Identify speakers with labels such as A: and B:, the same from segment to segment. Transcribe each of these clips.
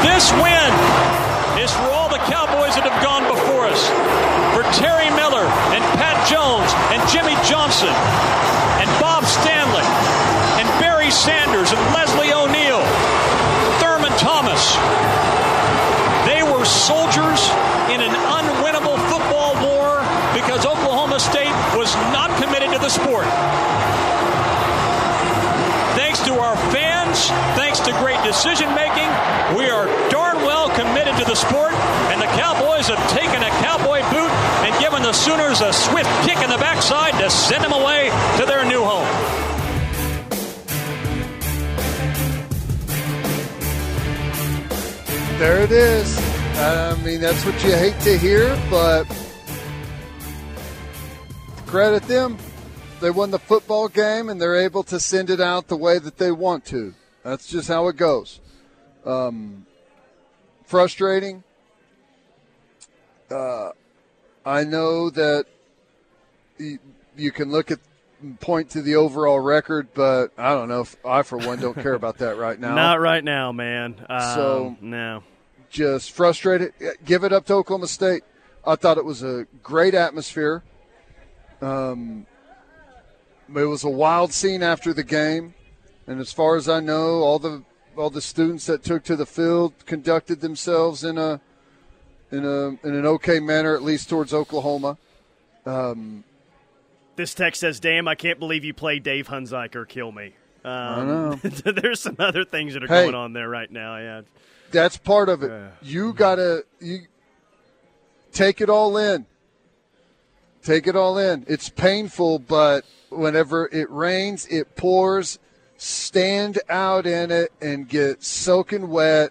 A: This win is for all the Cowboys that have gone before us. For Terry Miller and Pat Jones and Jimmy Johnson and Bob Stanley and Barry Sanders and Leslie O'Neal, Thurman Thomas. They were soldiers in an unwinnable football war because Oklahoma State was not committed to the sport. Thanks to great decision making, we are darn well committed to the sport, and the Cowboys have taken a cowboy boot and given the Sooners a swift kick in the backside to send them away to their new home.
B: There it is. I mean, that's what you hate to hear, but credit them. They won the football game and they're able to send it out the way that they want to. That's just how it goes. Um, frustrating. Uh, I know that you, you can look at point to the overall record, but I don't know if I, for one, don't care about that right now.
C: Not right now, man. Um,
B: So-
C: no.
B: just frustrated. Give it up to Oklahoma State. I thought it was a great atmosphere. Um, it was a wild scene after the game, and as far as I know, all the all the students that took to the field conducted themselves in a in a in an okay manner, at least towards Oklahoma. Um,
C: This text says, "Damn, I can't believe you played Dave Hunziker. Kill me." Um,
B: know.
C: there's some other things that are
B: Hey.
C: going on there right now. Yeah.
B: that's part of it. You gotta you take it all in. Take it all in. It's painful, but whenever it rains, it pours. Stand out in it and get soaking wet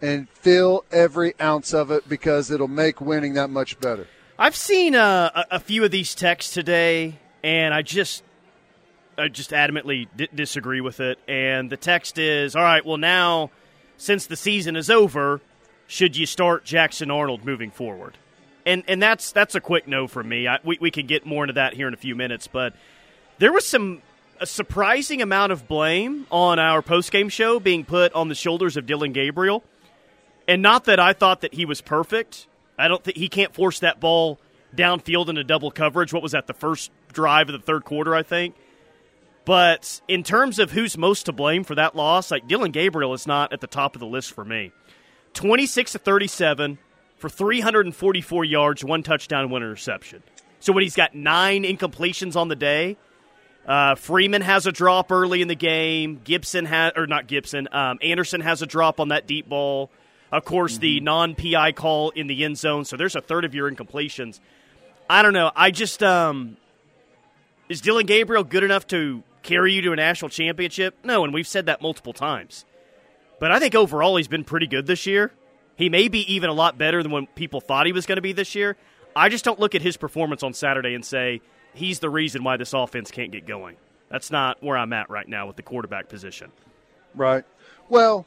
B: and feel every ounce of it because it'll make winning that much better.
C: I've seen uh, a, few of these texts today, and I just, I just adamantly di- disagree with it. And the text is, "All right, well now, since the season is over, should you start Jackson Arnold moving forward?" And and that's that's a quick no from me. I, we we can get more into that here in a few minutes, but there was some a surprising amount of blame on our postgame show being put on the shoulders of Dillon Gabriel. And not that I thought that he was perfect. I don't think he can't force that ball downfield into double coverage. What was that? The first drive of the third quarter, I think. But in terms of who's most to blame for that loss, like Dillon Gabriel is not at the top of the list for me. 26 to 37 for 344 yards, one touchdown, one interception. So when he's got nine incompletions on the day, uh, Freeman has a drop early in the game. Gibson has, or not Gibson, um, Anderson has a drop on that deep ball. Of course, the non PI call in the end zone. So there's a third of your incompletions. I don't know. I just um, is Dillon Gabriel good enough to carry you to a national championship? No, and we've said that multiple times. But I think overall he's been pretty good this year. He may be even a lot better than when people thought he was going to be this year. I just don't look at his performance on Saturday and say he's the reason why this offense can't get going. That's not where I'm at right now with the quarterback position.
B: Right. Well,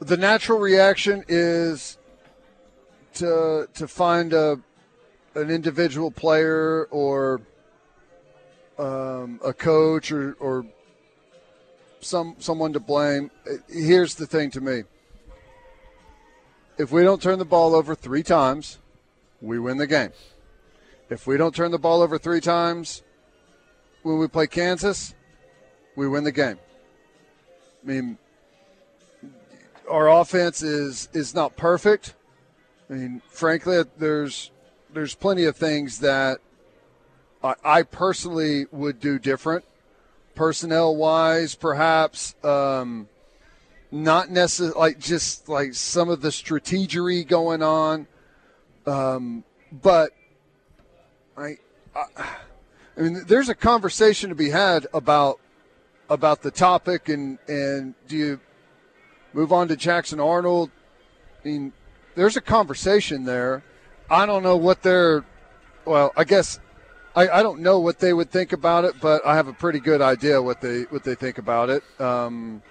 B: the natural reaction is to to find a an individual player or um, a coach or, or some someone to blame. Here's the thing to me: if we don't turn the ball over three times, we win the game. If we don't turn the ball over three times when we play Kansas, we win the game. I mean, our offense is is not perfect. I mean, frankly, there's there's plenty of things that I, I personally would do different, personnel wise, perhaps. Um, not necessarily like just like some of the strategery going on, um, but I, I, I mean, there's a conversation to be had about about the topic and and do you move on to Jackson Arnold? I mean, there's a conversation there. I don't know what they're. Well, I guess I, I don't know what they would think about it, but I have a pretty good idea what they what they think about it. Um,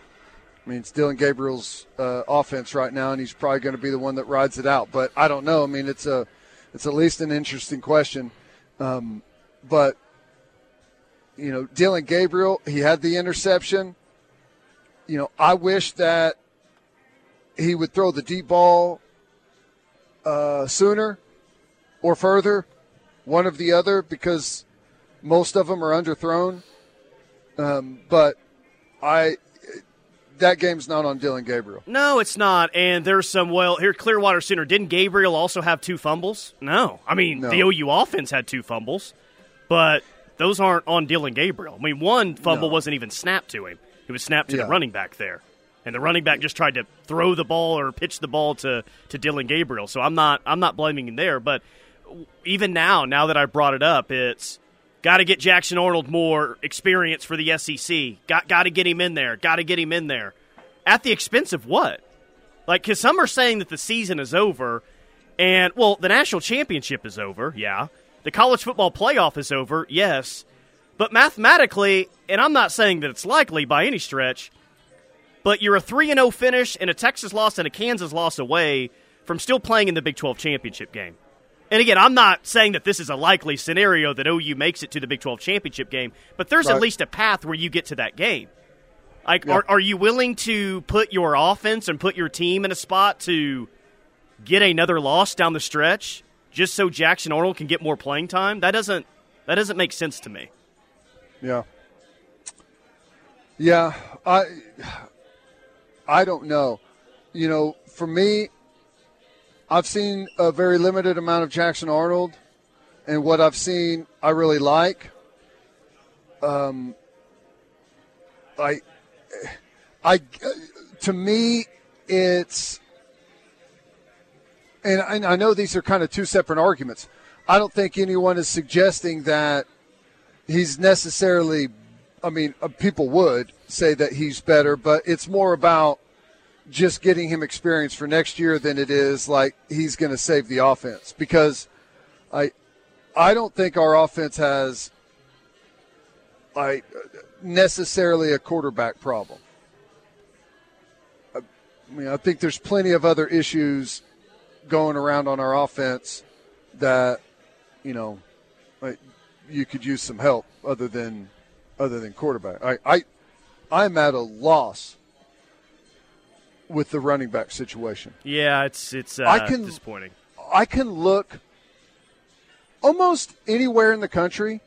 B: I mean, it's Dillon Gabriel's uh, offense right now, and he's probably going to be the one that rides it out. But I don't know. I mean, it's a it's at least an interesting question. Um, but you know, Dillon Gabriel, he had the interception. You know, I wish that he would throw the deep ball uh, sooner or further, one of the other, because most of them are underthrown. Um, but I that game's not on Dillon Gabriel.
C: No, it's not. And there's some, well, here, Clearwater Center. Didn't Gabriel also have two fumbles? No. I mean,
B: No.
C: the OU offense had two fumbles, but those aren't on Dillon Gabriel. I mean, one fumble
B: No.
C: wasn't even snapped to him, it was snapped to
B: Yeah.
C: the running back there. And the running back just tried to throw the ball or pitch the ball to, to Dillon Gabriel. So I'm not I'm not blaming him there. But even now, now that I brought it up, it's got to get Jackson Arnold more experience for the SEC. Got got to get him in there. Got to get him in there. At the expense of what? Like, because some are saying that the season is over, and well, the national championship is over. Yeah, the college football playoff is over. Yes, but mathematically, and I'm not saying that it's likely by any stretch, but you're a three and zero finish and a Texas loss and a Kansas loss away from still playing in the Big 12 championship game. And again, I'm not saying that this is a likely scenario that OU makes it to the Big 12 championship game, but there's at least a path where you get to that game. Like,
B: Yeah.
C: are, are you willing to put your offense and put your team in a spot to get another loss down the stretch just so Jackson Arnold can get more playing time? That doesn't that doesn't make sense to me.
B: Yeah. Yeah, I I don't know. You know, for me I've seen a very limited amount of Jackson Arnold and what I've seen I really like. Um I I to me it's and I, and I know these are kind of two separate arguments. I don't think anyone is suggesting that he's necessarily I mean, uh, people would say that he's better, but it's more about just getting him experience for next year than it is like he's going to save the offense because I I don't think our offense has like necessarily a quarterback problem. I, mean, I think there's plenty of other issues going around on our offense that you know like, you could use some help other than other than quarterback. I, I I'm at a loss with the running back situation.
C: Yeah, it's it's uh,
B: I can-
C: disappointing.
B: I can look almost anywhere in the country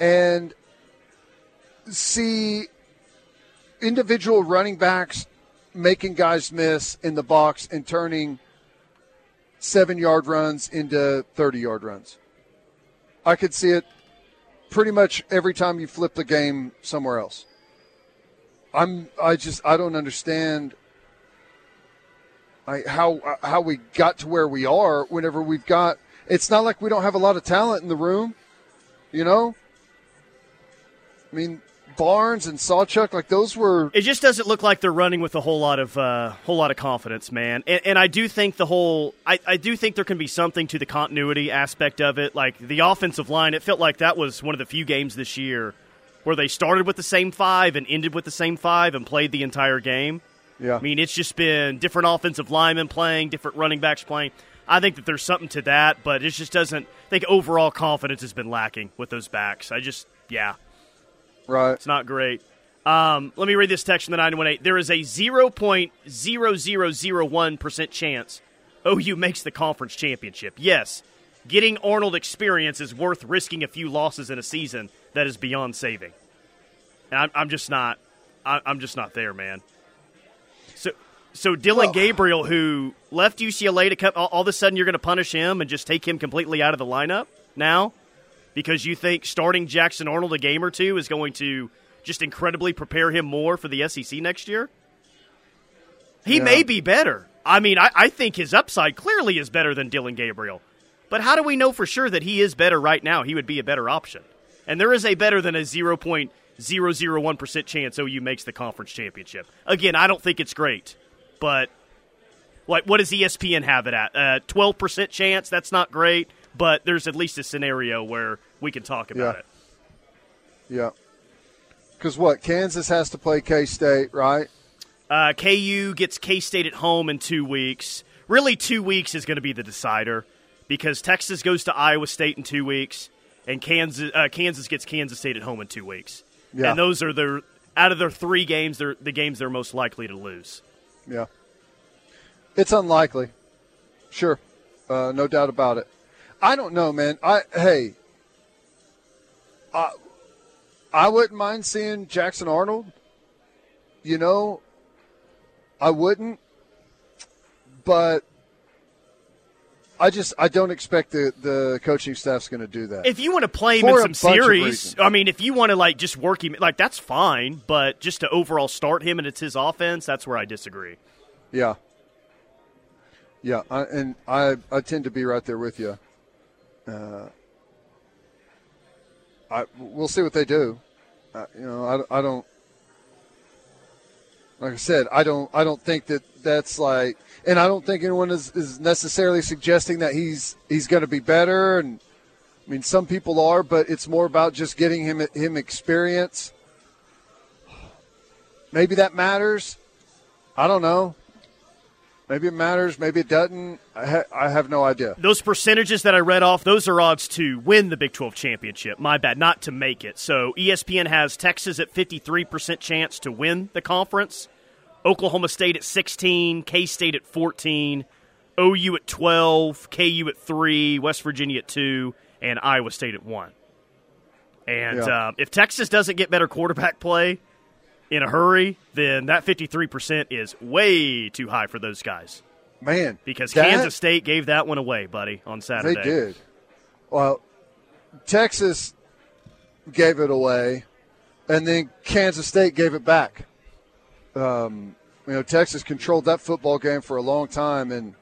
B: and see individual running backs making guys miss in the box and turning seven yard runs into 30 yard runs. I could see it pretty much every time you flip the game somewhere else. I'm I just I don't understand I, how how we got to where we are whenever we've got it's not like we don't have a lot of talent in the room, you know? I mean Barnes and Sawchuk like those were
C: It just doesn't look like they're running with a whole lot of uh, whole lot of confidence, man. And, and I do think the whole I, I do think there can be something to the continuity aspect of it. Like the offensive line, it felt like that was one of the few games this year where they started with the same five and ended with the same five and played the entire game.
B: yeah.
C: I mean, it's just been different offensive linemen playing, different running backs playing. I think that there's something to that, but it just doesn't. I think overall confidence has been lacking with those backs. I just, yeah,
B: right.
C: it's not great. Um, let me read this text from the 918. There is a 0.0001% chance OU makes the conference championship. Yes, getting Arnold experience is worth risking a few losses in a season that is beyond saving. And I'm, I'm just not. I, I'm just not there, man. So, so Dillon
B: Well-
C: Gabriel, who left UCLA to come, all, all of a sudden you're going to punish him and just take him completely out of the lineup now because you think starting Jackson Arnold a game or two is going to just incredibly prepare him more for the SEC next year? He
B: Yeah.
C: may be better. I mean, I, I think his upside clearly is better than Dillon Gabriel. But how do we know for sure that he is better right now? He would be a better option. And there is a better than a 0.001% chance OU makes the conference championship. Again, I don't think it's great. But like what does ESPN have it at? Uh, 12% chance? That's not great, but there's at least a scenario where we can talk about
B: Yeah.
C: it.
B: Yeah. Cuz what? Kansas has to play K-State, right?
C: Uh, KU gets K State at home in two weeks. Really, two weeks is going to be the decider because Texas goes to Iowa State in two weeks, and Kansas uh, Kansas gets Kansas State at home in two weeks.
B: Yeah.
C: And those are their out of their three games, they're the games they're most likely to lose.
B: Yeah. It's unlikely. Sure. Uh, no doubt about it. I don't know, man. I hey, I I wouldn't mind seeing Jackson Arnold. You know, I wouldn't, but I just I don't expect the the coaching staff's going to do that.
C: If you want to play him
B: For
C: in some series. I mean, if you want to like just work him, like that's fine. But just to overall start him and it's his offense, that's where I disagree.
B: Yeah. Yeah, I, and I I tend to be right there with you. Uh, I we'll see what they do. Uh, you know, I, I don't. Like I said, I don't I don't think that that's like, and I don't think anyone is, is necessarily suggesting that he's he's going to be better. And I mean, some people are, but it's more about just getting him him experience. Maybe that matters. I don't know. Maybe it matters. Maybe it doesn't. I, ha- I have no idea.
C: Those percentages that I read off, those are odds to win the Big 12 championship. My bad, not to make it. So ESPN has Texas at 53% chance to win the conference, Oklahoma State at 16, K State at 14, OU at 12, KU at 3, West Virginia at 2, and Iowa State at 1. And
B: Yeah.
C: uh, if Texas doesn't get better quarterback play in a hurry, then that 53% is way too high for those guys
B: Man,
C: because
B: that-
C: Kansas State gave that one away, buddy, on Saturday.
B: They did. Well, Texas gave it away, and then Kansas State gave it back. Um, you know, Texas controlled that football game for a long time, and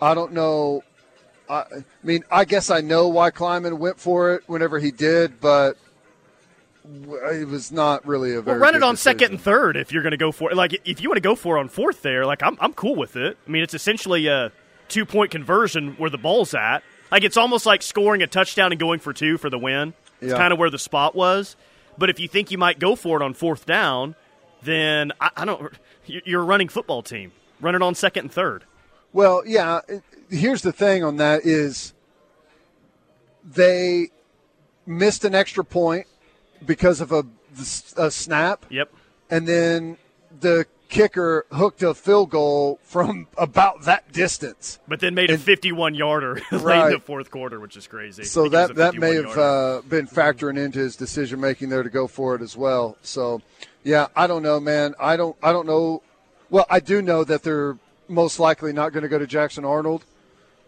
B: I don't know. I, I mean, I guess I know why Klieman went for it whenever he did, but it was not really a very.
C: Well, run it on second and third if you're going to go for it. Like, if you want to go for it on fourth there, like, I'm, I'm cool with it. I mean, it's essentially a two point conversion where the ball's at. Like, it's almost like scoring a touchdown and going for two for the win. It's
B: Yeah.
C: kind of where the spot was. But if you think you might go for it on fourth down, then I, I don't. you- You're a running football team. Run it on second and third.
B: Well, yeah. Here's the thing on that is they missed an extra point because of a, a snap,
C: Yep.
B: and then the kicker hooked a field goal from about that distance.
C: But then made a 51 yarder late in the fourth quarter, which is crazy.
B: So
C: I think it was
B: that that may have uh, been factoring into his decision making there to go for it as well. So, yeah, I don't know, man. I don't I don't know. Well, I do know that they're most likely not going to go to Jackson Arnold.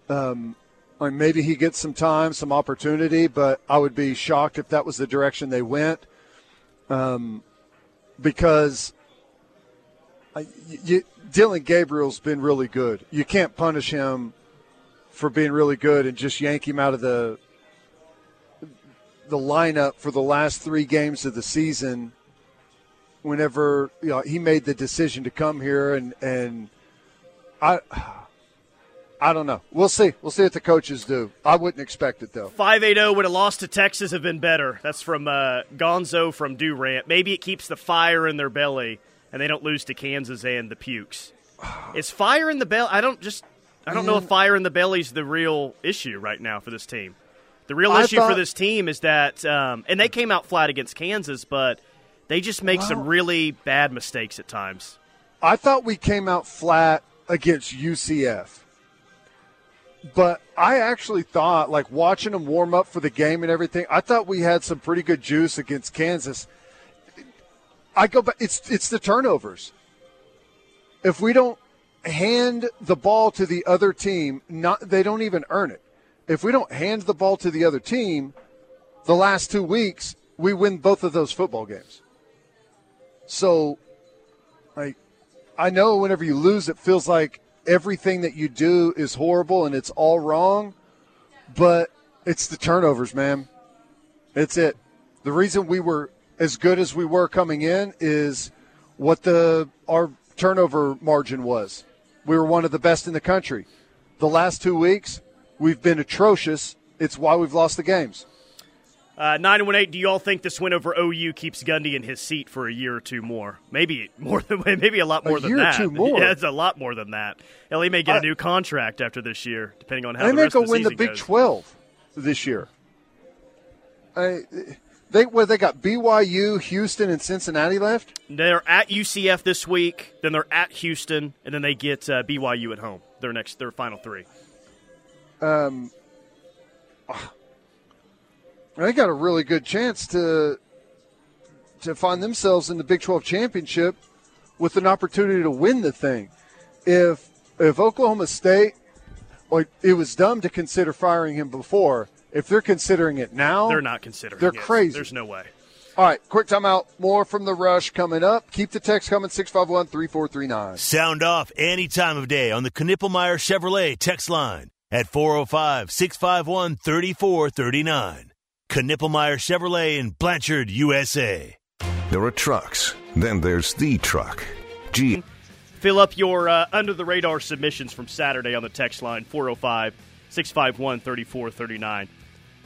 B: Um, I mean, maybe he gets some time, some opportunity, but I would be shocked if that was the direction they went. Um, because I, you, Dillon Gabriel's been really good. You can't punish him for being really good and just yank him out of the the lineup for the last three games of the season. Whenever you know he made the decision to come here, and and I I don't know. We'll see. We'll see what the coaches do. I wouldn't expect it though.
C: 580 would have lost to Texas have been better. That's from uh, Gonzo from Durant. Maybe it keeps the fire in their belly and they don't lose to Kansas and the Pukes. Is fire in the belly? I don't just I don't know if fire in the belly's the real issue right now for this team. The real
B: I
C: issue for this team is that um, and they came out flat against Kansas, but they just make some really bad mistakes at times.
B: I thought we came out flat against UCF. But I actually thought, like watching them warm up for the game and everything, I thought we had some pretty good juice against Kansas. I go back; it's it's the turnovers. If we don't hand the ball to the other team, not they don't even earn it. If we don't hand the ball to the other team, the last two weeks we win both of those football games. So, like, I know whenever you lose, it feels like everything that you do is horrible and it's all wrong, but it's the turnovers, man. It's it. The reason we were as good as we were coming in is what the our turnover margin was. We were one of the best in the country. The last two weeks, we've been atrocious. It's why we've lost the games.
C: Uh, Nine and one eight. Do you all think this win over OU keeps Gundy in his seat for a year or two more? Maybe more than maybe a lot more than
B: year or
C: that.
B: two more?
C: Yeah, it's a lot more than that. Hell, he may get a
B: I-
C: new contract after this year, depending on how
B: They
C: the
B: may go
C: the
B: win the Big
C: goes.
B: 12 this year. I, They where they got BYU, Houston, and Cincinnati left.
C: They're at UCF this week, then they're at Houston, and then they get uh, BYU at home. Their next, their final three.
B: Um, they got a really good chance to to find themselves in the Big 12 championship with an opportunity to win the thing. If if Oklahoma State, like it was dumb to consider firing him before. If they're considering it now,
C: They're not considering.
B: They're
C: it.
B: crazy.
C: There's no way.
B: All right, quick timeout. More from the rush coming up. Keep the text coming 651 3439.
D: Sound off any time of day on the Knippelmeyer Chevrolet text line at 405 651 3439. Knippelmeyer Chevrolet in Blanchard, USA.
E: There are trucks, then there's the truck. G.
C: Fill up your uh, under the radar submissions from Saturday on the text line 405 651 3439.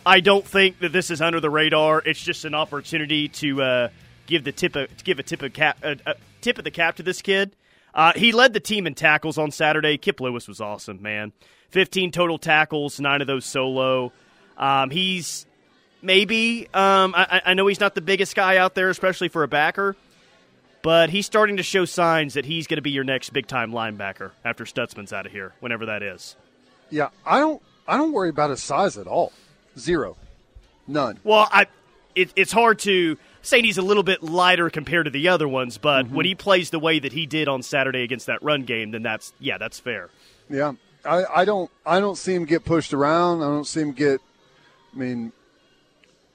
C: I don't think that this is under the radar. It's just an opportunity to uh, give the tip of, give a tip of cap a, a tip of the cap to this kid. Uh, he led the team in tackles on Saturday. Kip Lewis was awesome, man. 15 total tackles, nine of those solo. Um, he's maybe um, I, I know he's not the biggest guy out there, especially for a backer, but he's starting to show signs that he's going to be your next big time linebacker after Stutsman's out of here, whenever that is.
B: Yeah, I don't I don't worry about his size at all. Zero. None.
C: Well, I it, it's hard to say he's a little bit lighter compared to the other ones, but when he plays the way that he did on Saturday against that run game, then that's yeah, that's fair.
B: Yeah. I, I don't I don't see him get pushed around. I don't see him get I mean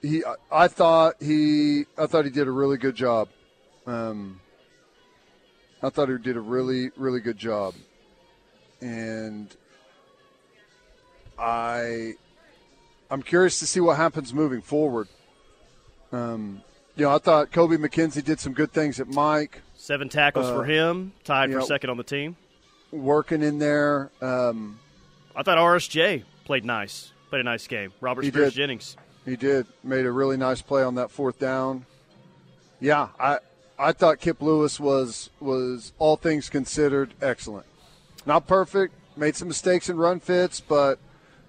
B: he I, thought he I thought he did a really good job. Um I thought he did a really, really good job. And I I'm curious to see what happens moving forward. Um, you know, I thought Kobie McKinzie did some good things at Mike,
C: Seven tackles
B: Uh,
C: for him, tied for
B: yeah.
C: second on the team.
B: working in there. Um,
C: I thought RSJ played nice, played a nice game. Robert Spears
B: did.
C: Jennings.
B: He did made a really nice play on that fourth down. Yeah, I I thought Kip Lewis was was all things considered excellent. Not perfect, made some mistakes in run fits, but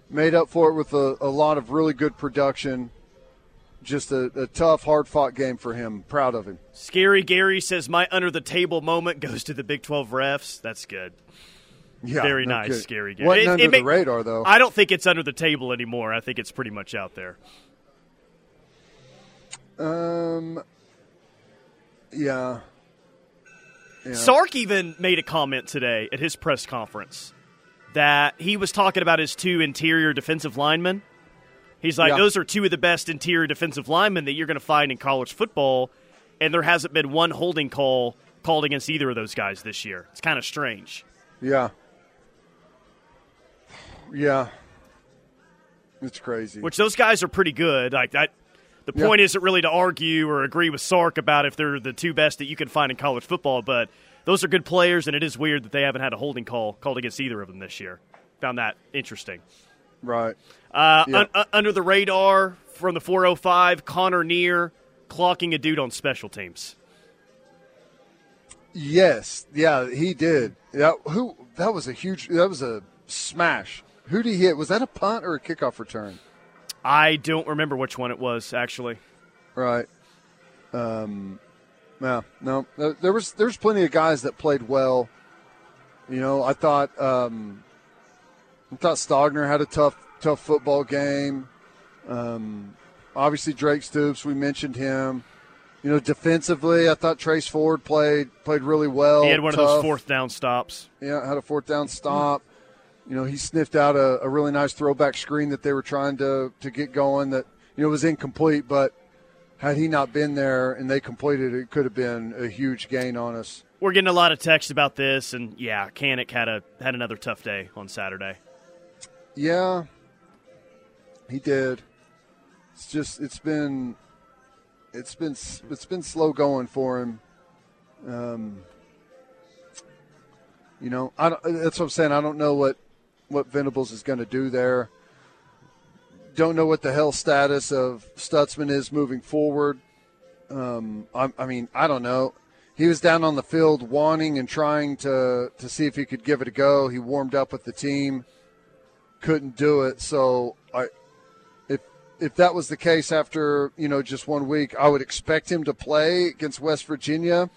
B: made up for it with a, a lot of really good production. Just a, a tough, hard fought game for him. Proud of him.
C: Scary Gary says my under the table moment goes to the Big 12 refs. That's good.
B: Yeah,
C: Very
B: no
C: nice. Scary Gary.
B: Wasn't
C: It-
B: under
C: it
B: the radar though.
C: I don't think it's under the table anymore. I think it's pretty much out there.
B: Um. Yeah. Yeah.
C: Sark even made a comment today at his press conference that he was talking about his two interior defensive linemen. He's like,
B: Yeah.
C: those are two of the best interior defensive linemen that you're going to find in college football, and there hasn't been one holding call called against either of those guys this year. It's kind of strange.
B: Yeah. Yeah. It's crazy.
C: Which those guys are pretty good. Like that. The
B: Yeah.
C: point isn't really to argue or agree with Sark about if they're the two best that you can find in college football, but those are good players, and it is weird that they haven't had a holding call called against either of them this year. Found that interesting.
B: right.
C: Uh,
B: Yeah.
C: un- uh, under the radar from the 405, Connor Neer clocking a dude on special teams.
B: Yes. Yeah, he did. Yeah. Who? That was a huge. That was a smash. Who did he hit? Was that a punt or a kickoff return?
C: I don't remember which one it was actually.
B: Right. Um. Yeah. No. There was. There's plenty of guys that played well. You know, I thought. Um, I thought Stogner had a tough, tough football game. Um, obviously Drake Stoops. We mentioned him. You know, defensively, I thought Trace Ford played played really well.
C: He had one of those fourth down stops.
B: Yeah, had a fourth down stop. You know, he sniffed out a, a really nice throwback screen that they were trying to to get going. That you know was incomplete, but had he not been there and they completed it, it could have been a huge gain on us.
C: We're getting a lot of text about this, and yeah, Kanik had a had another tough day on Saturday.
B: Yeah, he did. It's just it's been it's been it's been slow going for him. Um, you know, I don't, that's what I'm saying. I don't know what what Venables is going to do there. Don't know what the health status of Stutsman is moving forward. Um, I, I mean, I don't know. He was down on the field wanting and trying to to see if he could give it a go. He warmed up with the team couldn't do it. So I, if if that was the case after you know just one week, I would expect him to play against West Virginia,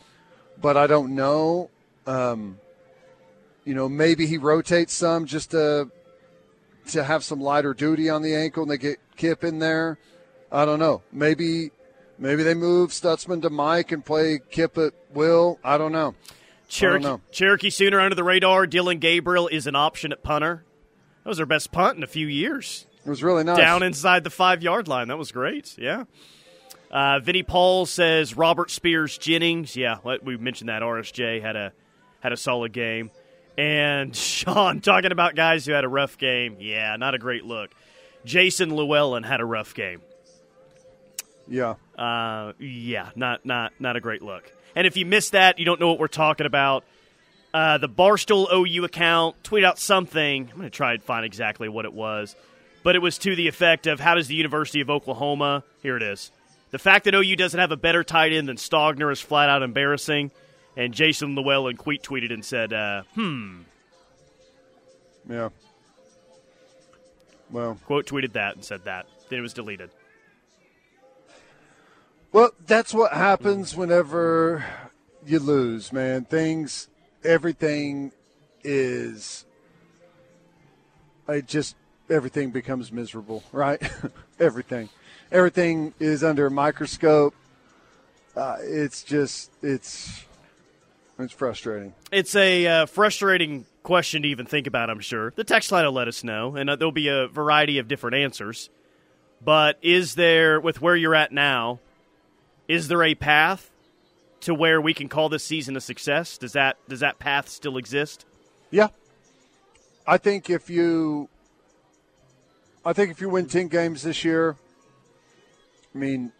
B: but I don't know. Um, you know, maybe he rotates some just to to have some lighter duty on the ankle, and they get Kip in there. I don't know. Maybe maybe they move Stutsman to Mike and play Kip at will. I don't know.
C: Cherokee,
B: know.
C: Cherokee Sooner under the radar. Dillon Gabriel is an option at punter. That was their best punt in a few years.
B: It was really nice.
C: Down inside the five yard line. That was great. Yeah. Uh, Vinny Paul says Robert Spears Jennings. Yeah, we mentioned that RSJ had a had a solid game. And Sean talking about guys who had a rough game. Yeah, not a great look. Jason Llewellyn had a rough game.
B: Yeah.
C: Uh, yeah, not not not a great look. And if you missed that, you don't know what we're talking about. Uh, the Barstool OU account tweeted out something. I'm going to try and find exactly what it was, but it was to the effect of how does the University of Oklahoma? Here it is. The fact that OU doesn't have a better tight end than Stogner is flat out embarrassing. And Jason Llewellyn tweet tweeted and said, uh, "Hmm."
B: Yeah. Well,
C: Quote tweeted that and said that. Then it was deleted.
B: Well, that's what happens whenever you lose, man. Things, everything is, it just, everything becomes miserable, right? everything. Everything is under a microscope. Uh, it's just, it's, it's frustrating.
C: It's a uh, frustrating question to even think about, I'm sure. The text line will let us know, and uh, there'll be a variety of different answers. But is there, with where you're at now, is there a path to where we can call this season a success? Does that does that path still exist?
B: Yeah. I think if you I think if you win 10 games this year, I mean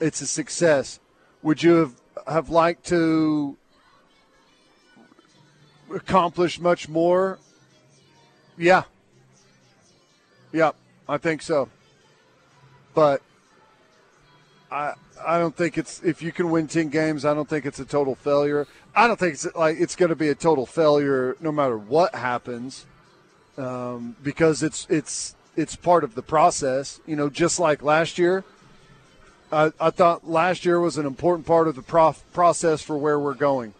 B: it's a success. Would you have have liked to accomplish much more? Yeah. Yeah, I think so. But I I don't think it's if you can win ten games, I don't think it's a total failure. I don't think it's like it's going to be a total failure no matter what happens, um, because it's it's it's part of the process. You know, just like last year, I, I thought last year was an important part of the prof- process for where we're going.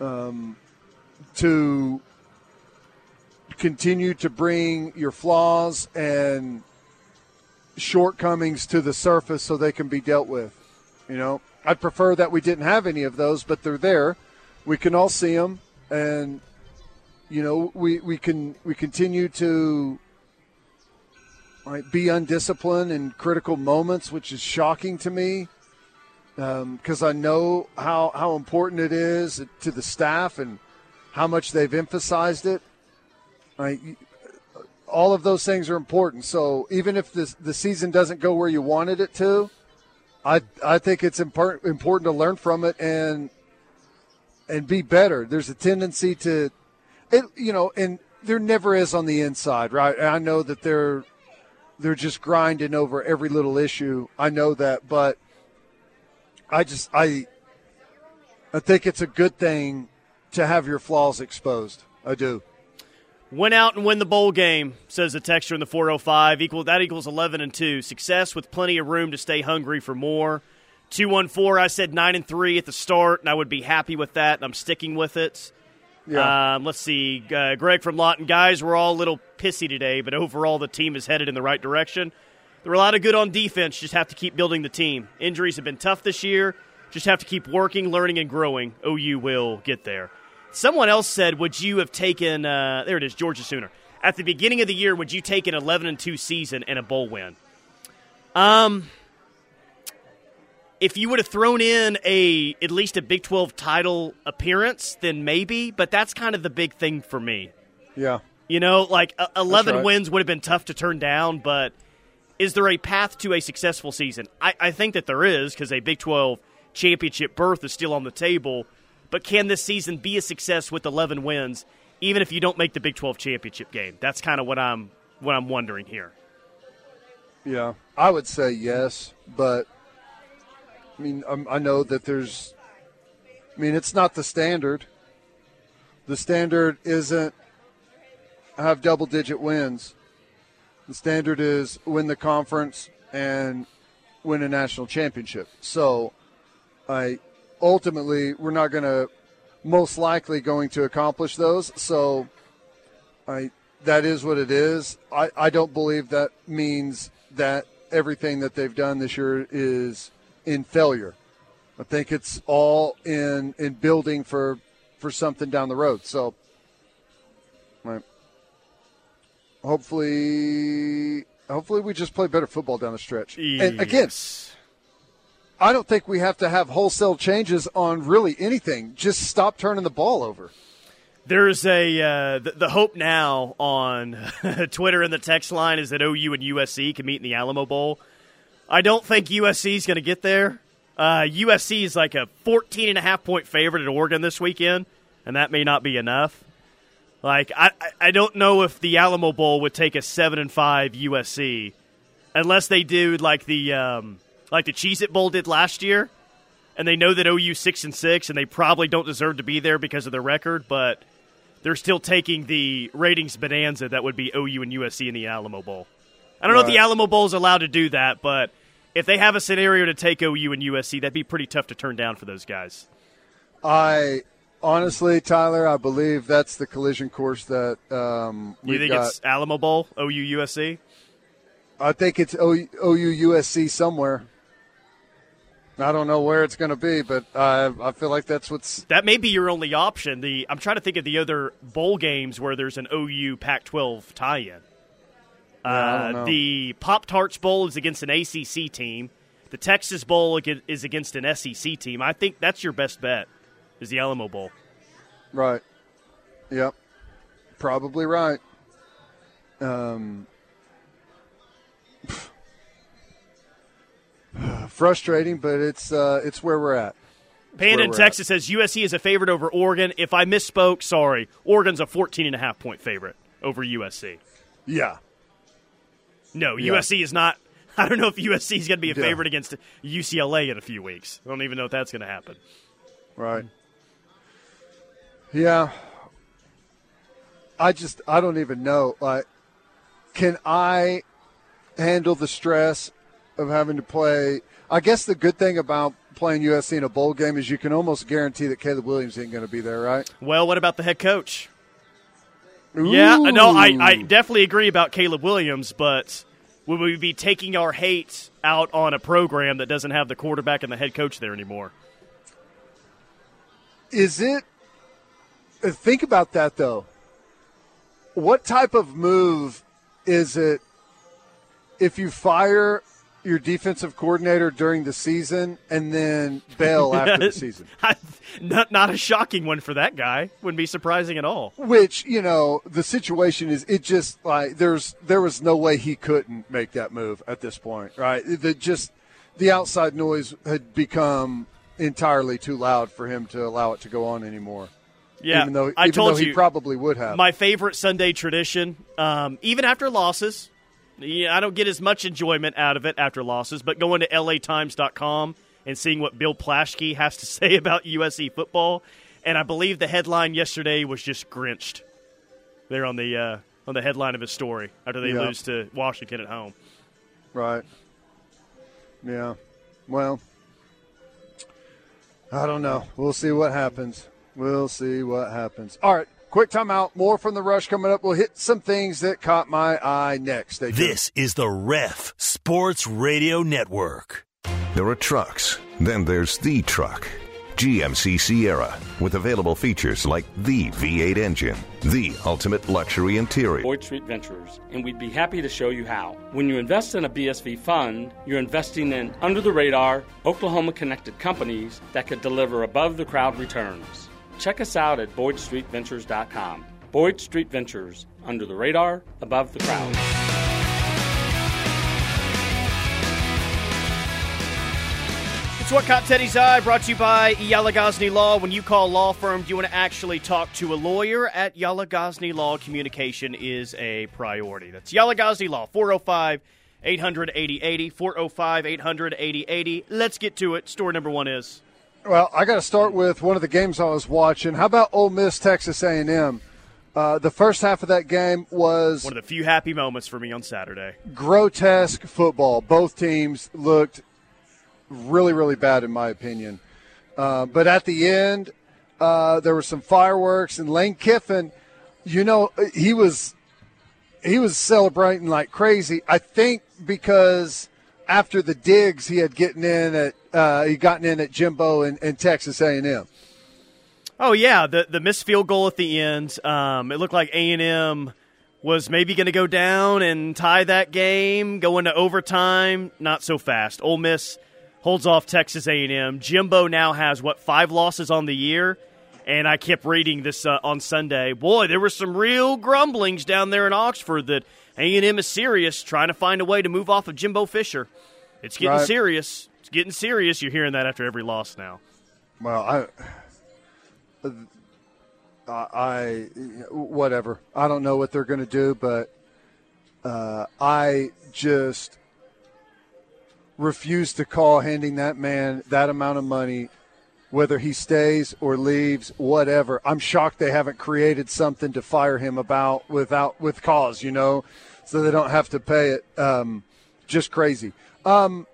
B: Um, to continue to bring your flaws and shortcomings to the surface so they can be dealt with. You know, I'd prefer that we didn't have any of those, but they're there. We can all see them, and you know, we we can we continue to right, be undisciplined in critical moments, which is shocking to me um, because I know how how important it is to the staff and how much they've emphasized it. All of those things are important. So even if this, the season doesn't go where you wanted it to, I I think it's important important to learn from it and and be better. There's a tendency to, it you know, and there never is on the inside, right? I know that they're they're just grinding over every little issue. I know that, but I just I I think it's a good thing to have your flaws exposed. I do.
C: Went out and win the bowl game, says the texture in the 405. Equal that equals 11 and 2. Success with plenty of room to stay hungry for more. 214, I said 9 and 3 at the start, and I would be happy with that, and I'm sticking with it.
B: Yeah.
C: Um, let's see. Uh, Greg from Lawton. Guys, we're all a little pissy today, but overall the team is headed in the right direction. There are a lot of good on defense. Just have to keep building the team. Injuries have been tough this year. Just have to keep working, learning, and growing. OU will get there. Someone else said, "Would you have taken?" Uh, there it is, Georgia Sooner. At the beginning of the year, would you take an 11 and two season and a bowl win? Um, if you would have thrown in a at least a Big 12 title appearance, then maybe. But that's kind of the big thing for me.
B: Yeah.
C: You know, like uh, 11
B: right.
C: wins would have been tough to turn down, but is there a path to a successful season? I, I think that there is because a Big 12 championship berth is still on the table. But can this season be a success with 11 wins, even if you don't make the Big 12 championship game? That's kind of what I'm what I'm wondering here.
B: Yeah, I would say yes, but I mean, um, I know that there's. I mean, it's not the standard. The standard isn't have double-digit wins. The standard is win the conference and win a national championship. So, I ultimately we're not going to most likely going to accomplish those. So, I that is what it is. I, I don't believe that means that everything that they've done this year is in failure. I think it's all in in building for for something down the road. So, right. hopefully, hopefully we just play better football down the stretch. And again, I don't think we have to have wholesale changes on really anything. Just stop turning the ball over.
C: There's a uh, the, the hope now on Twitter and the text line is that OU and USC can meet in the Alamo Bowl. I don't think USC is going to get there. Uh, USC is like a 14 and a half point favorite at Oregon this weekend, and that may not be enough. Like I, I- don't know if the Alamo Bowl would take a seven and five USC unless they do like the um, like the Cheez It Bowl did last year, and they know that OU six and six, and they probably don't deserve to be there because of their record, but they're still taking the ratings bonanza that would be OU and USC in the Alamo Bowl. I don't know if the Alamo Bowl is allowed to do that, but if they have a scenario to take OU and USC, that'd be pretty tough to turn down for those guys.
B: I honestly, Tyler, I believe that's the collision course that um,
C: You think
B: got.
C: it's Alamo Bowl, OU USC?
B: I think it's OU USC somewhere. I don't know where it's going to be, but I I feel like that's what's
C: That may be your only option. The I'm trying to think of the other bowl games where there's an OU Pac-12 tie-in. Uh, the Pop Tarts Bowl is against an ACC team. The Texas Bowl is against an SEC team. I think that's your best bet. Is the Alamo Bowl?
B: right. Yep, probably right. Um, frustrating, but it's uh, it's where we're at.
C: Panda in Texas says USC is a favorite over Oregon. If I misspoke, sorry. Oregon's a 14 and a half point favorite over USC.
B: Yeah,
C: No,
B: Yeah.
C: USC is not. I don't know if USC is going to be a
B: Yeah.
C: favorite against UCLA in a few weeks. I don't even know if that's going to happen.
B: right. Yeah, I just I don't even know. Like, can I handle the stress of having to play? I guess the good thing about playing USC in a bowl game is you can almost guarantee that Caleb Williams ain't going to be there, right?
C: Well, what about the head coach? Yeah, no, I, I definitely agree about Caleb Williams, but would we be taking our hate out on a program that doesn't have the quarterback and the head coach there anymore?
B: Is it? uh, Think about that though. What type of move is it if you fire your defensive coordinator during the season and then bail after the season?
C: not, not a shocking one for that guy. Wouldn't be surprising at all.
B: Which you know the situation is, it just like there's there was no way he couldn't make that move at this point, right? The just the outside noise had become entirely too loud for him to allow it to go on anymore.
C: Yeah,
B: even though
C: I
B: even
C: told
B: though
C: you
B: he probably would have.
C: my favorite Sunday tradition, um, even after losses. Yeah, I don't get as much enjoyment out of it after losses, but going to latimes.com and seeing what Bill Plaschke has to say about USC football, and I believe the headline yesterday was just grinched. There on the uh, on the headline of his story after they
B: Yeah.
C: lose to Washington at home.
B: Right. Yeah. Well, I don't know. We'll see what happens. We'll see what happens. All right. Quick timeout. More from the rush coming up. We'll hit some things that caught my eye next. Stay tuned.
D: This is the Ref Sports Radio Network.
E: There are trucks, then there's the truck. GMC Sierra, with available features like the V8 engine, the ultimate luxury interior,
F: Boyd Street Ventures, and we'd be happy to show you how. When you invest in a BSV fund, you're investing in under the radar, Oklahoma connected companies that could deliver above the crowd returns. Check us out at BoydStreetVentures.com. Boyd Street Ventures, under the radar, above the crowd.
C: It's what caught Teddy's eye. Brought to you by Yala Ghazni Law. When you call law firm, do you want to actually talk to a lawyer? At Yala Ghazni Law, communication is a priority. That's Yala Ghazni Law. 405 800 8080. 405 800 8080. Let's get to it. Story number one is.
B: Well, I got to start with one of the games I was watching. How about Ole Miss, Texas A&M? Uh, the first half of that game was
C: one of the few happy moments for me on Saturday.
B: Grotesque football. Both teams looked really, really bad, in my opinion. Uh, but at the end, uh, there were some fireworks, and Lane Kiffin, you know, he was he was celebrating like crazy. I think because after the digs he had getting in at uh, he gotten in at Jimbo and, Texas A and M.
C: Oh yeah, the the missed field goal at the end. Um, it looked like A and M was maybe going to go down and tie that game, go into overtime. Not so fast. Ole Miss holds off Texas A and M. Jimbo now has what five losses on the year, and I kept reading this uh, on Sunday. Boy, there were some real grumblings down there in Oxford that A and M is serious, trying to find a way to move off of Jimbo Fisher. It's getting
B: Right.
C: serious. It's getting serious. You're hearing that after every loss now.
B: Well, I, I, I whatever. I don't know what they're going to do, but uh, I just refuse to call handing that man that amount of money, whether he stays or leaves, whatever. I'm shocked they haven't created something to fire him about without with cause, you know, so they don't have to pay it. Um, just crazy. Um,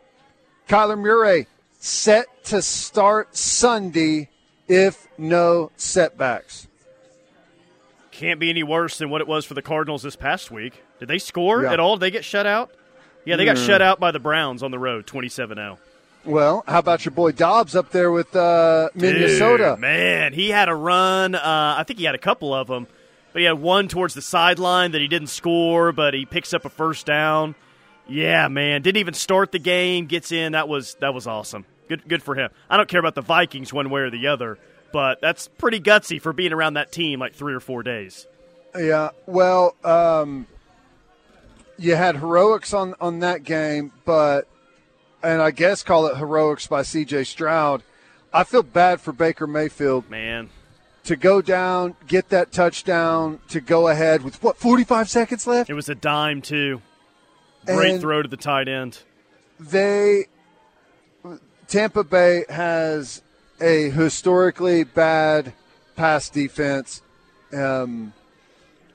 B: Kyler Murray set to start Sunday if no setbacks.
C: Can't be any worse than what it was for the Cardinals this past week. Did they score
B: Yeah.
C: at all? Did they get shut out? Yeah, they got shut out by the Browns on the road, oh. 27-0.
B: Well, how about your boy Dobbs up there with uh, Minnesota?
C: Dude, man, he had a run. Uh, I think he had a couple of them, but he had one towards the sideline that he didn't score, but he picks up a first down. Yeah, man, didn't even start the game. Gets in. That was that was awesome. Good, good for him. I don't care about the Vikings one way or the other, but that's pretty gutsy for being around that team like three or four days.
B: Yeah. Well, um, you had heroics on on that game, but and I guess call it heroics by C.J. Stroud. I feel bad for Baker Mayfield
C: Man,
B: to go down, get that touchdown, to go ahead with what forty five seconds left.
C: it was a dime too. Great
B: And-
C: throw to the tight end.
B: they Tampa Bay has a historically bad pass defense, um,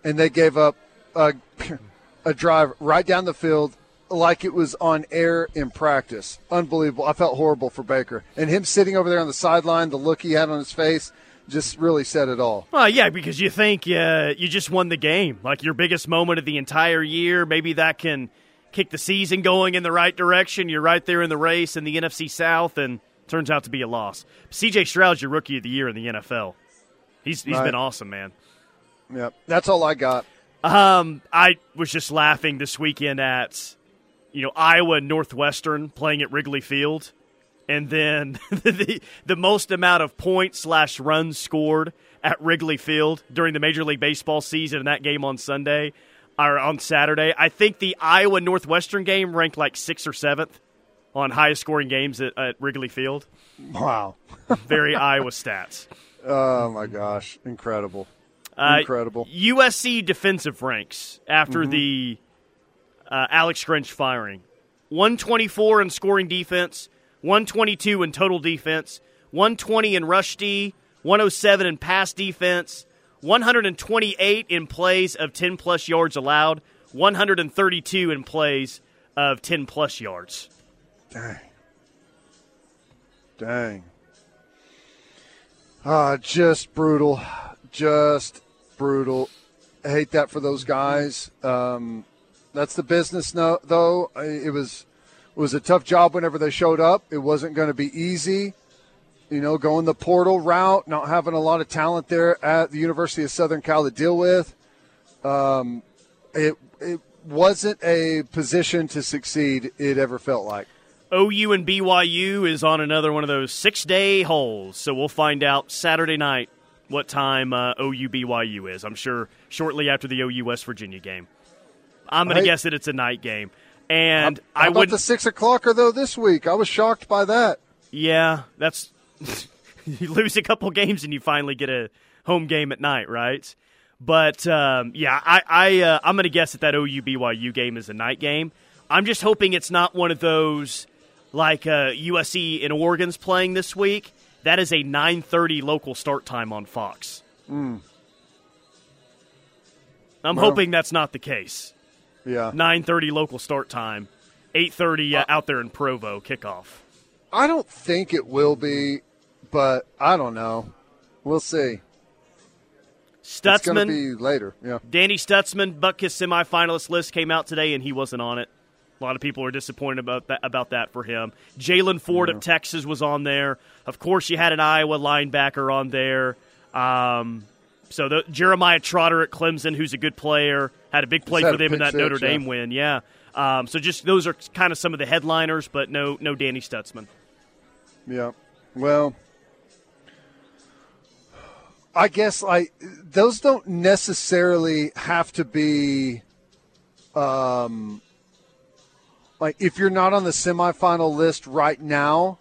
B: and they gave up a, a drive right down the field like it was on air in practice. Unbelievable! I felt horrible for Baker and him sitting over there on the sideline. The look he had on his face just really said it all.
C: Well, yeah, because you think uh, you just won the game, like your biggest moment of the entire year. Maybe that can kick the season going in the right direction. You're right there in the race in the NFC South, and turns out to be a loss. C.J. Stroud's your rookie of the year in the NFL. He's he's
B: Right.
C: been awesome, man.
B: Yep, that's all I got.
C: Um, I was just laughing this weekend at, you know, Iowa Northwestern playing at Wrigley Field, and then the the most amount of points slash runs scored at Wrigley Field during the Major League Baseball season in that game on Sunday or on Saturday. I think the Iowa Northwestern game ranked like sixth or seventh on highest scoring games at, at Wrigley Field.
B: Wow.
C: Very Iowa stats.
B: Oh my gosh, incredible.
C: Uh,
B: Incredible.
C: USC defensive ranks after the uh, Alex Grinch firing 124 in scoring defense, 122 in total defense, 120 in rush D, 107 in pass defense, 128 in plays of 10 plus yards allowed, 132 in plays of 10 plus yards.
B: Dang. Dang. Ah, just brutal. Just brutal. I hate that for those guys. Um, that's the business, no, though. It was it was a tough job whenever they showed up. It wasn't going to be easy. You know, going the portal route, not having a lot of talent there at the University of Southern Cal to deal with. Um, it it wasn't a position to succeed. It ever felt like.
C: OU and BYU is on another one of those six day holes, so we'll find out Saturday night what time uh, OU BYU is. I'm sure shortly after the OU West Virginia game. I'm going
B: Hey.
C: to guess that it's a night game, and
B: How
C: I
B: about
C: would.
B: the six o'clocker though this week? I was shocked by that.
C: yeah, that's you lose a couple games and you finally get a home game at night, right? But um, yeah, I, I uh, I'm going to guess that that OU BYU game is a night game. I'm just hoping it's not one of those like uh, USC and Oregon's playing this week. That is a 9:30 local start time on Fox. I'm
B: Well-
C: hoping that's not the case.
B: Yeah.
C: 9:30 local start time, 8:30 uh, out there in Provo kickoff.
B: I don't think it will be, but I don't know. We'll see. It's going to
C: Stutsman,
B: be later. Yeah.
C: Danny Stutsman, Butkus semifinalist list came out today, and he wasn't on it. A lot of people are disappointed about that about that for him. Jaylan Ford of Texas was on there. Of course, you had an Iowa linebacker on there. Um, so the, Jeremiah Trotter at Clemson, who's a good player, had a big play for them in that Notre
B: six, yeah.
C: Dame win. Yeah. Um, so just those are kind of some of the headliners, but no no Danny Stutsman.
B: Yeah. Well, I guess like those don't necessarily have to be um like if you're not on the semifinal list right now,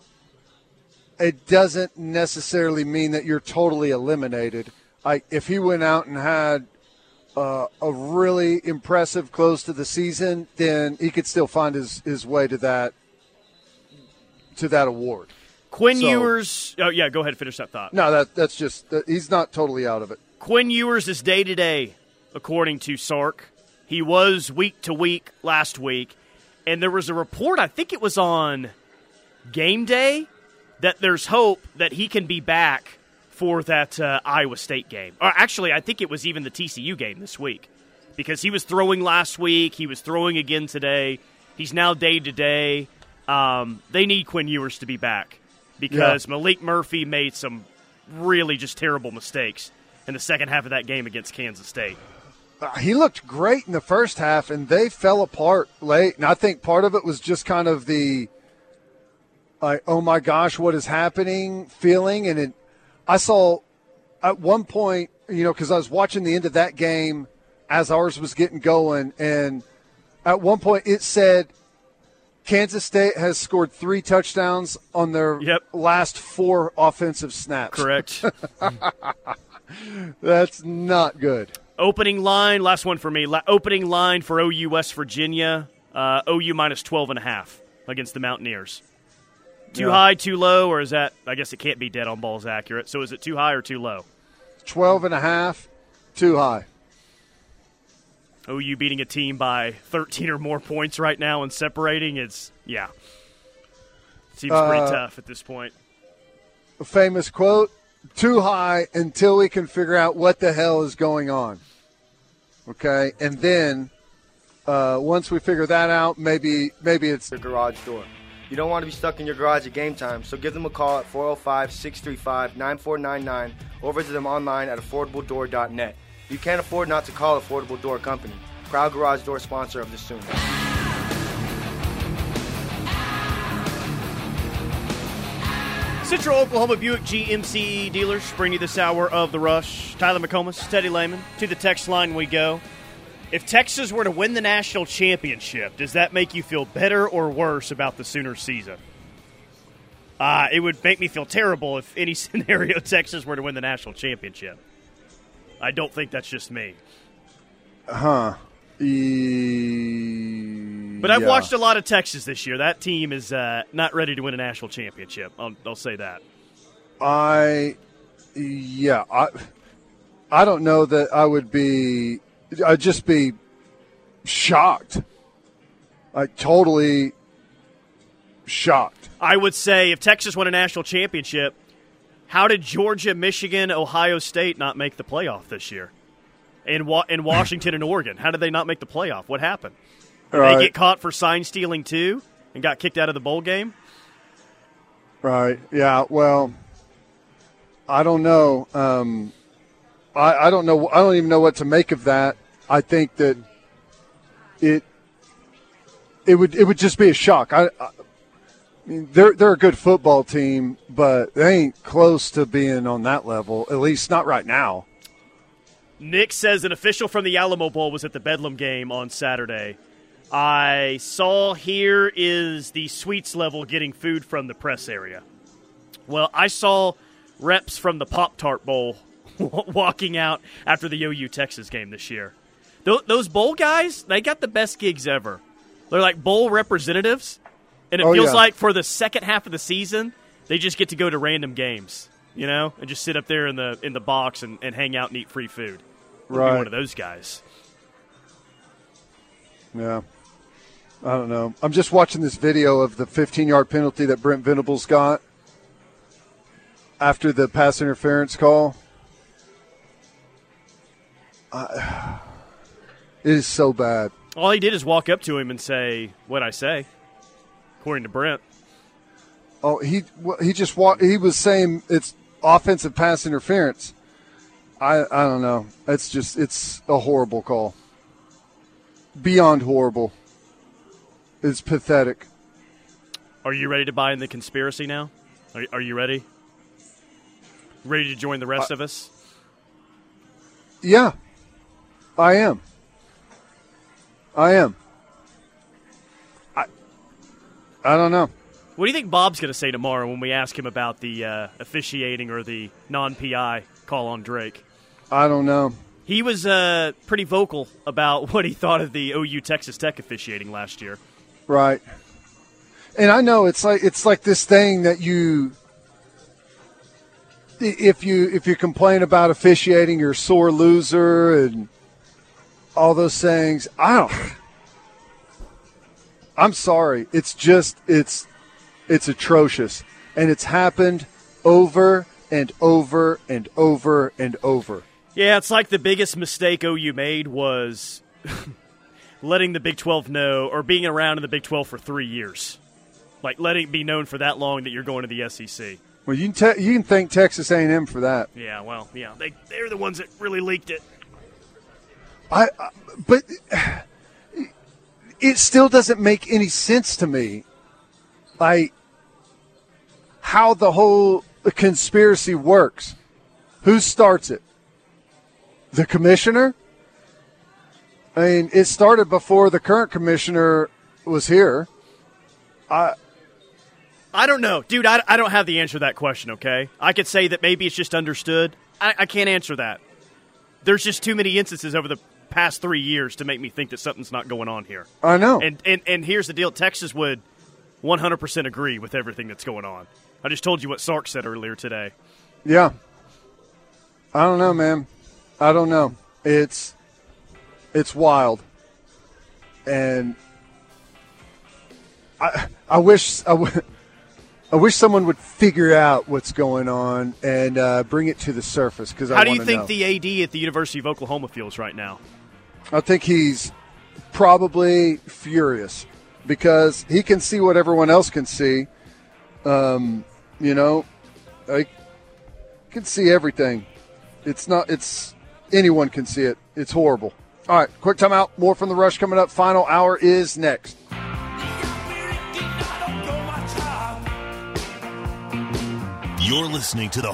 B: it doesn't necessarily mean that you're totally eliminated. Like if he went out and had uh, a really impressive close to the season, then he could still find his, his way to that to that award.
C: Quinn
B: So-
C: Ewers. Oh yeah, go ahead. Finish that thought.
B: No, that that's just he's not totally out of it.
C: Quinn Ewers is day to day, according to Sark. He was week to week last week, and there was a report. I think it was on game day that there's hope that he can be back for that uh, Iowa State game. Or actually, I think it was even the TCU game this week because he was throwing last week. He was throwing again today. He's now day to day. Um, They need Quinn Ewers to be back because Maalik Murphy made some really just terrible mistakes in the second half of that game against Kansas State.
B: Uh, he looked great in the first half, and they fell apart late. And I think part of it was just kind of the like, oh my gosh, what is happening feeling. And it, I saw at one point, you know, because I was watching the end of that game as ours was getting going, and at one point it said Kansas State has scored three touchdowns on their
C: Yep.
B: last four offensive snaps.
C: Correct.
B: That's not good.
C: opening line, last one for me. La- opening line for OU West Virginia. Uh, OU minus 12 and a half against the Mountaineers. Too
B: Yeah.
C: high, too low, or is that? I guess it can't be dead on balls accurate. So is it too high or too low?
B: 12 and a half, too high.
C: OU beating a team by 13 or more points right now and separating. It's yeah, seems pretty
B: Uh,
C: tough at this point.
B: a famous quote too high until we can figure out what the hell is going on okay and then uh, once we figure that out maybe maybe it's
G: the garage door. You don't want to be stuck in your garage at game time, so give them a call at 405 635 9499 or visit them online at affordabledoor.net. You can't afford not to call Affordable Door Company, proud garage door sponsor of the Sooners.
C: Central Oklahoma Buick GMC dealers bring you this hour of the rush. Tyler McComas, Teddy Lehman. To the text line we go. If Texas were to win the national championship, does that make you feel better or worse about the Sooner season? Uh, it would make me feel terrible if any scenario Texas were to win the national championship. I don't think that's just me.
B: E-
C: But I've
B: yeah.
C: watched a lot of Texas this year. That team is uh, not ready to win a national championship. I'll, I'll say that.
B: i yeah i i don't know that i would be i'd just be shocked like totally shocked
C: I would say if Texas won a national championship, how did Georgia, Michigan, Ohio State not make the playoff this year? And wa- in Washington and Oregon, how did they not make the playoff? What happened? Did
B: Right.
C: they get caught for sign stealing too and got kicked out of the bowl game?
B: Right. Yeah. Well, I don't know. Um, I, I don't know. I don't even know what to make of that. I think that it it would it would just be a shock. I, I mean, they're they're a good football team, but they ain't close to being on that level. At least not right now.
C: Nick says an official from the Alamo Bowl was at the Bedlam game on Saturday. I saw here is the suites level getting food from the press area. Well, I saw reps from the Pop Tart Bowl walking out after the OU Texas game this year. Tho- Those bowl guys, they got the best gigs ever. They're like bowl representatives, and it
B: Oh,
C: feels
B: yeah.
C: like for the second half of the season, they just get to go to random games, you know, and just sit up there in the in the box and, and hang out and eat free food.
B: Right.
C: one of those guys.
B: Yeah. I don't know. I'm just watching this video of the 15 yard penalty that Brent Venables got after the pass interference call. I, it is so bad.
C: All he did is walk up to him and say, "What I say," according to Brent.
B: Oh, he he just walked. He was saying it's offensive pass interference. I I don't know. It's just it's a horrible call. Beyond horrible. It's pathetic.
C: Are you ready to buy in the conspiracy now? Are, are you ready? Ready to join the rest
B: Uh,
C: of us?
B: Yeah, I am. I am. I I don't know.
C: What do you think Bob's going to say tomorrow when we ask him about the uh, officiating or the non-PI call on Drake?
B: I don't know.
C: He was uh, pretty vocal about what he thought of the OU Texas Tech officiating last year.
B: Right. And I know it's like it's like this thing that you if you if you complain about officiating you're a sore loser and all those sayings. I don't I'm sorry. It's just it's it's atrocious and it's happened over and over and over and over.
C: Yeah, it's like the biggest mistake OU made was letting the Big 12 know or being around in the Big 12 for three years. Like letting it be known for that long that you're going to the SEC.
B: Well, you can te- you can thank Texas A&M for that.
C: Yeah, well, yeah, they they're the ones that really leaked it.
B: I, I but it still doesn't make any sense to me. Like how the whole conspiracy works. Who starts it? The commissioner? I mean, it started before the current commissioner was here. I
C: I don't know, dude. I, I don't have the answer to that question. Okay, I could say that maybe it's just understood. I, I can't answer that. There's just too many instances over the past three years to make me think that something's not going on here.
B: I know.
C: And and and here's the deal: Texas would 100% agree with everything that's going on. I just told you what Sark said earlier today.
B: Yeah. I don't know, man. I don't know. It's it's wild. And I I wish I, w- I wish someone would figure out what's going on and uh, bring it to the surface because
C: How do you think the AD at the University of Oklahoma feels right now?
B: I think he's probably furious because he can see what everyone else can see. Um, you know, I can see everything. It's not. It's anyone can see it. It's horrible. All right, quick timeout. More from the rush coming up. Final hour is next.
D: You're listening to the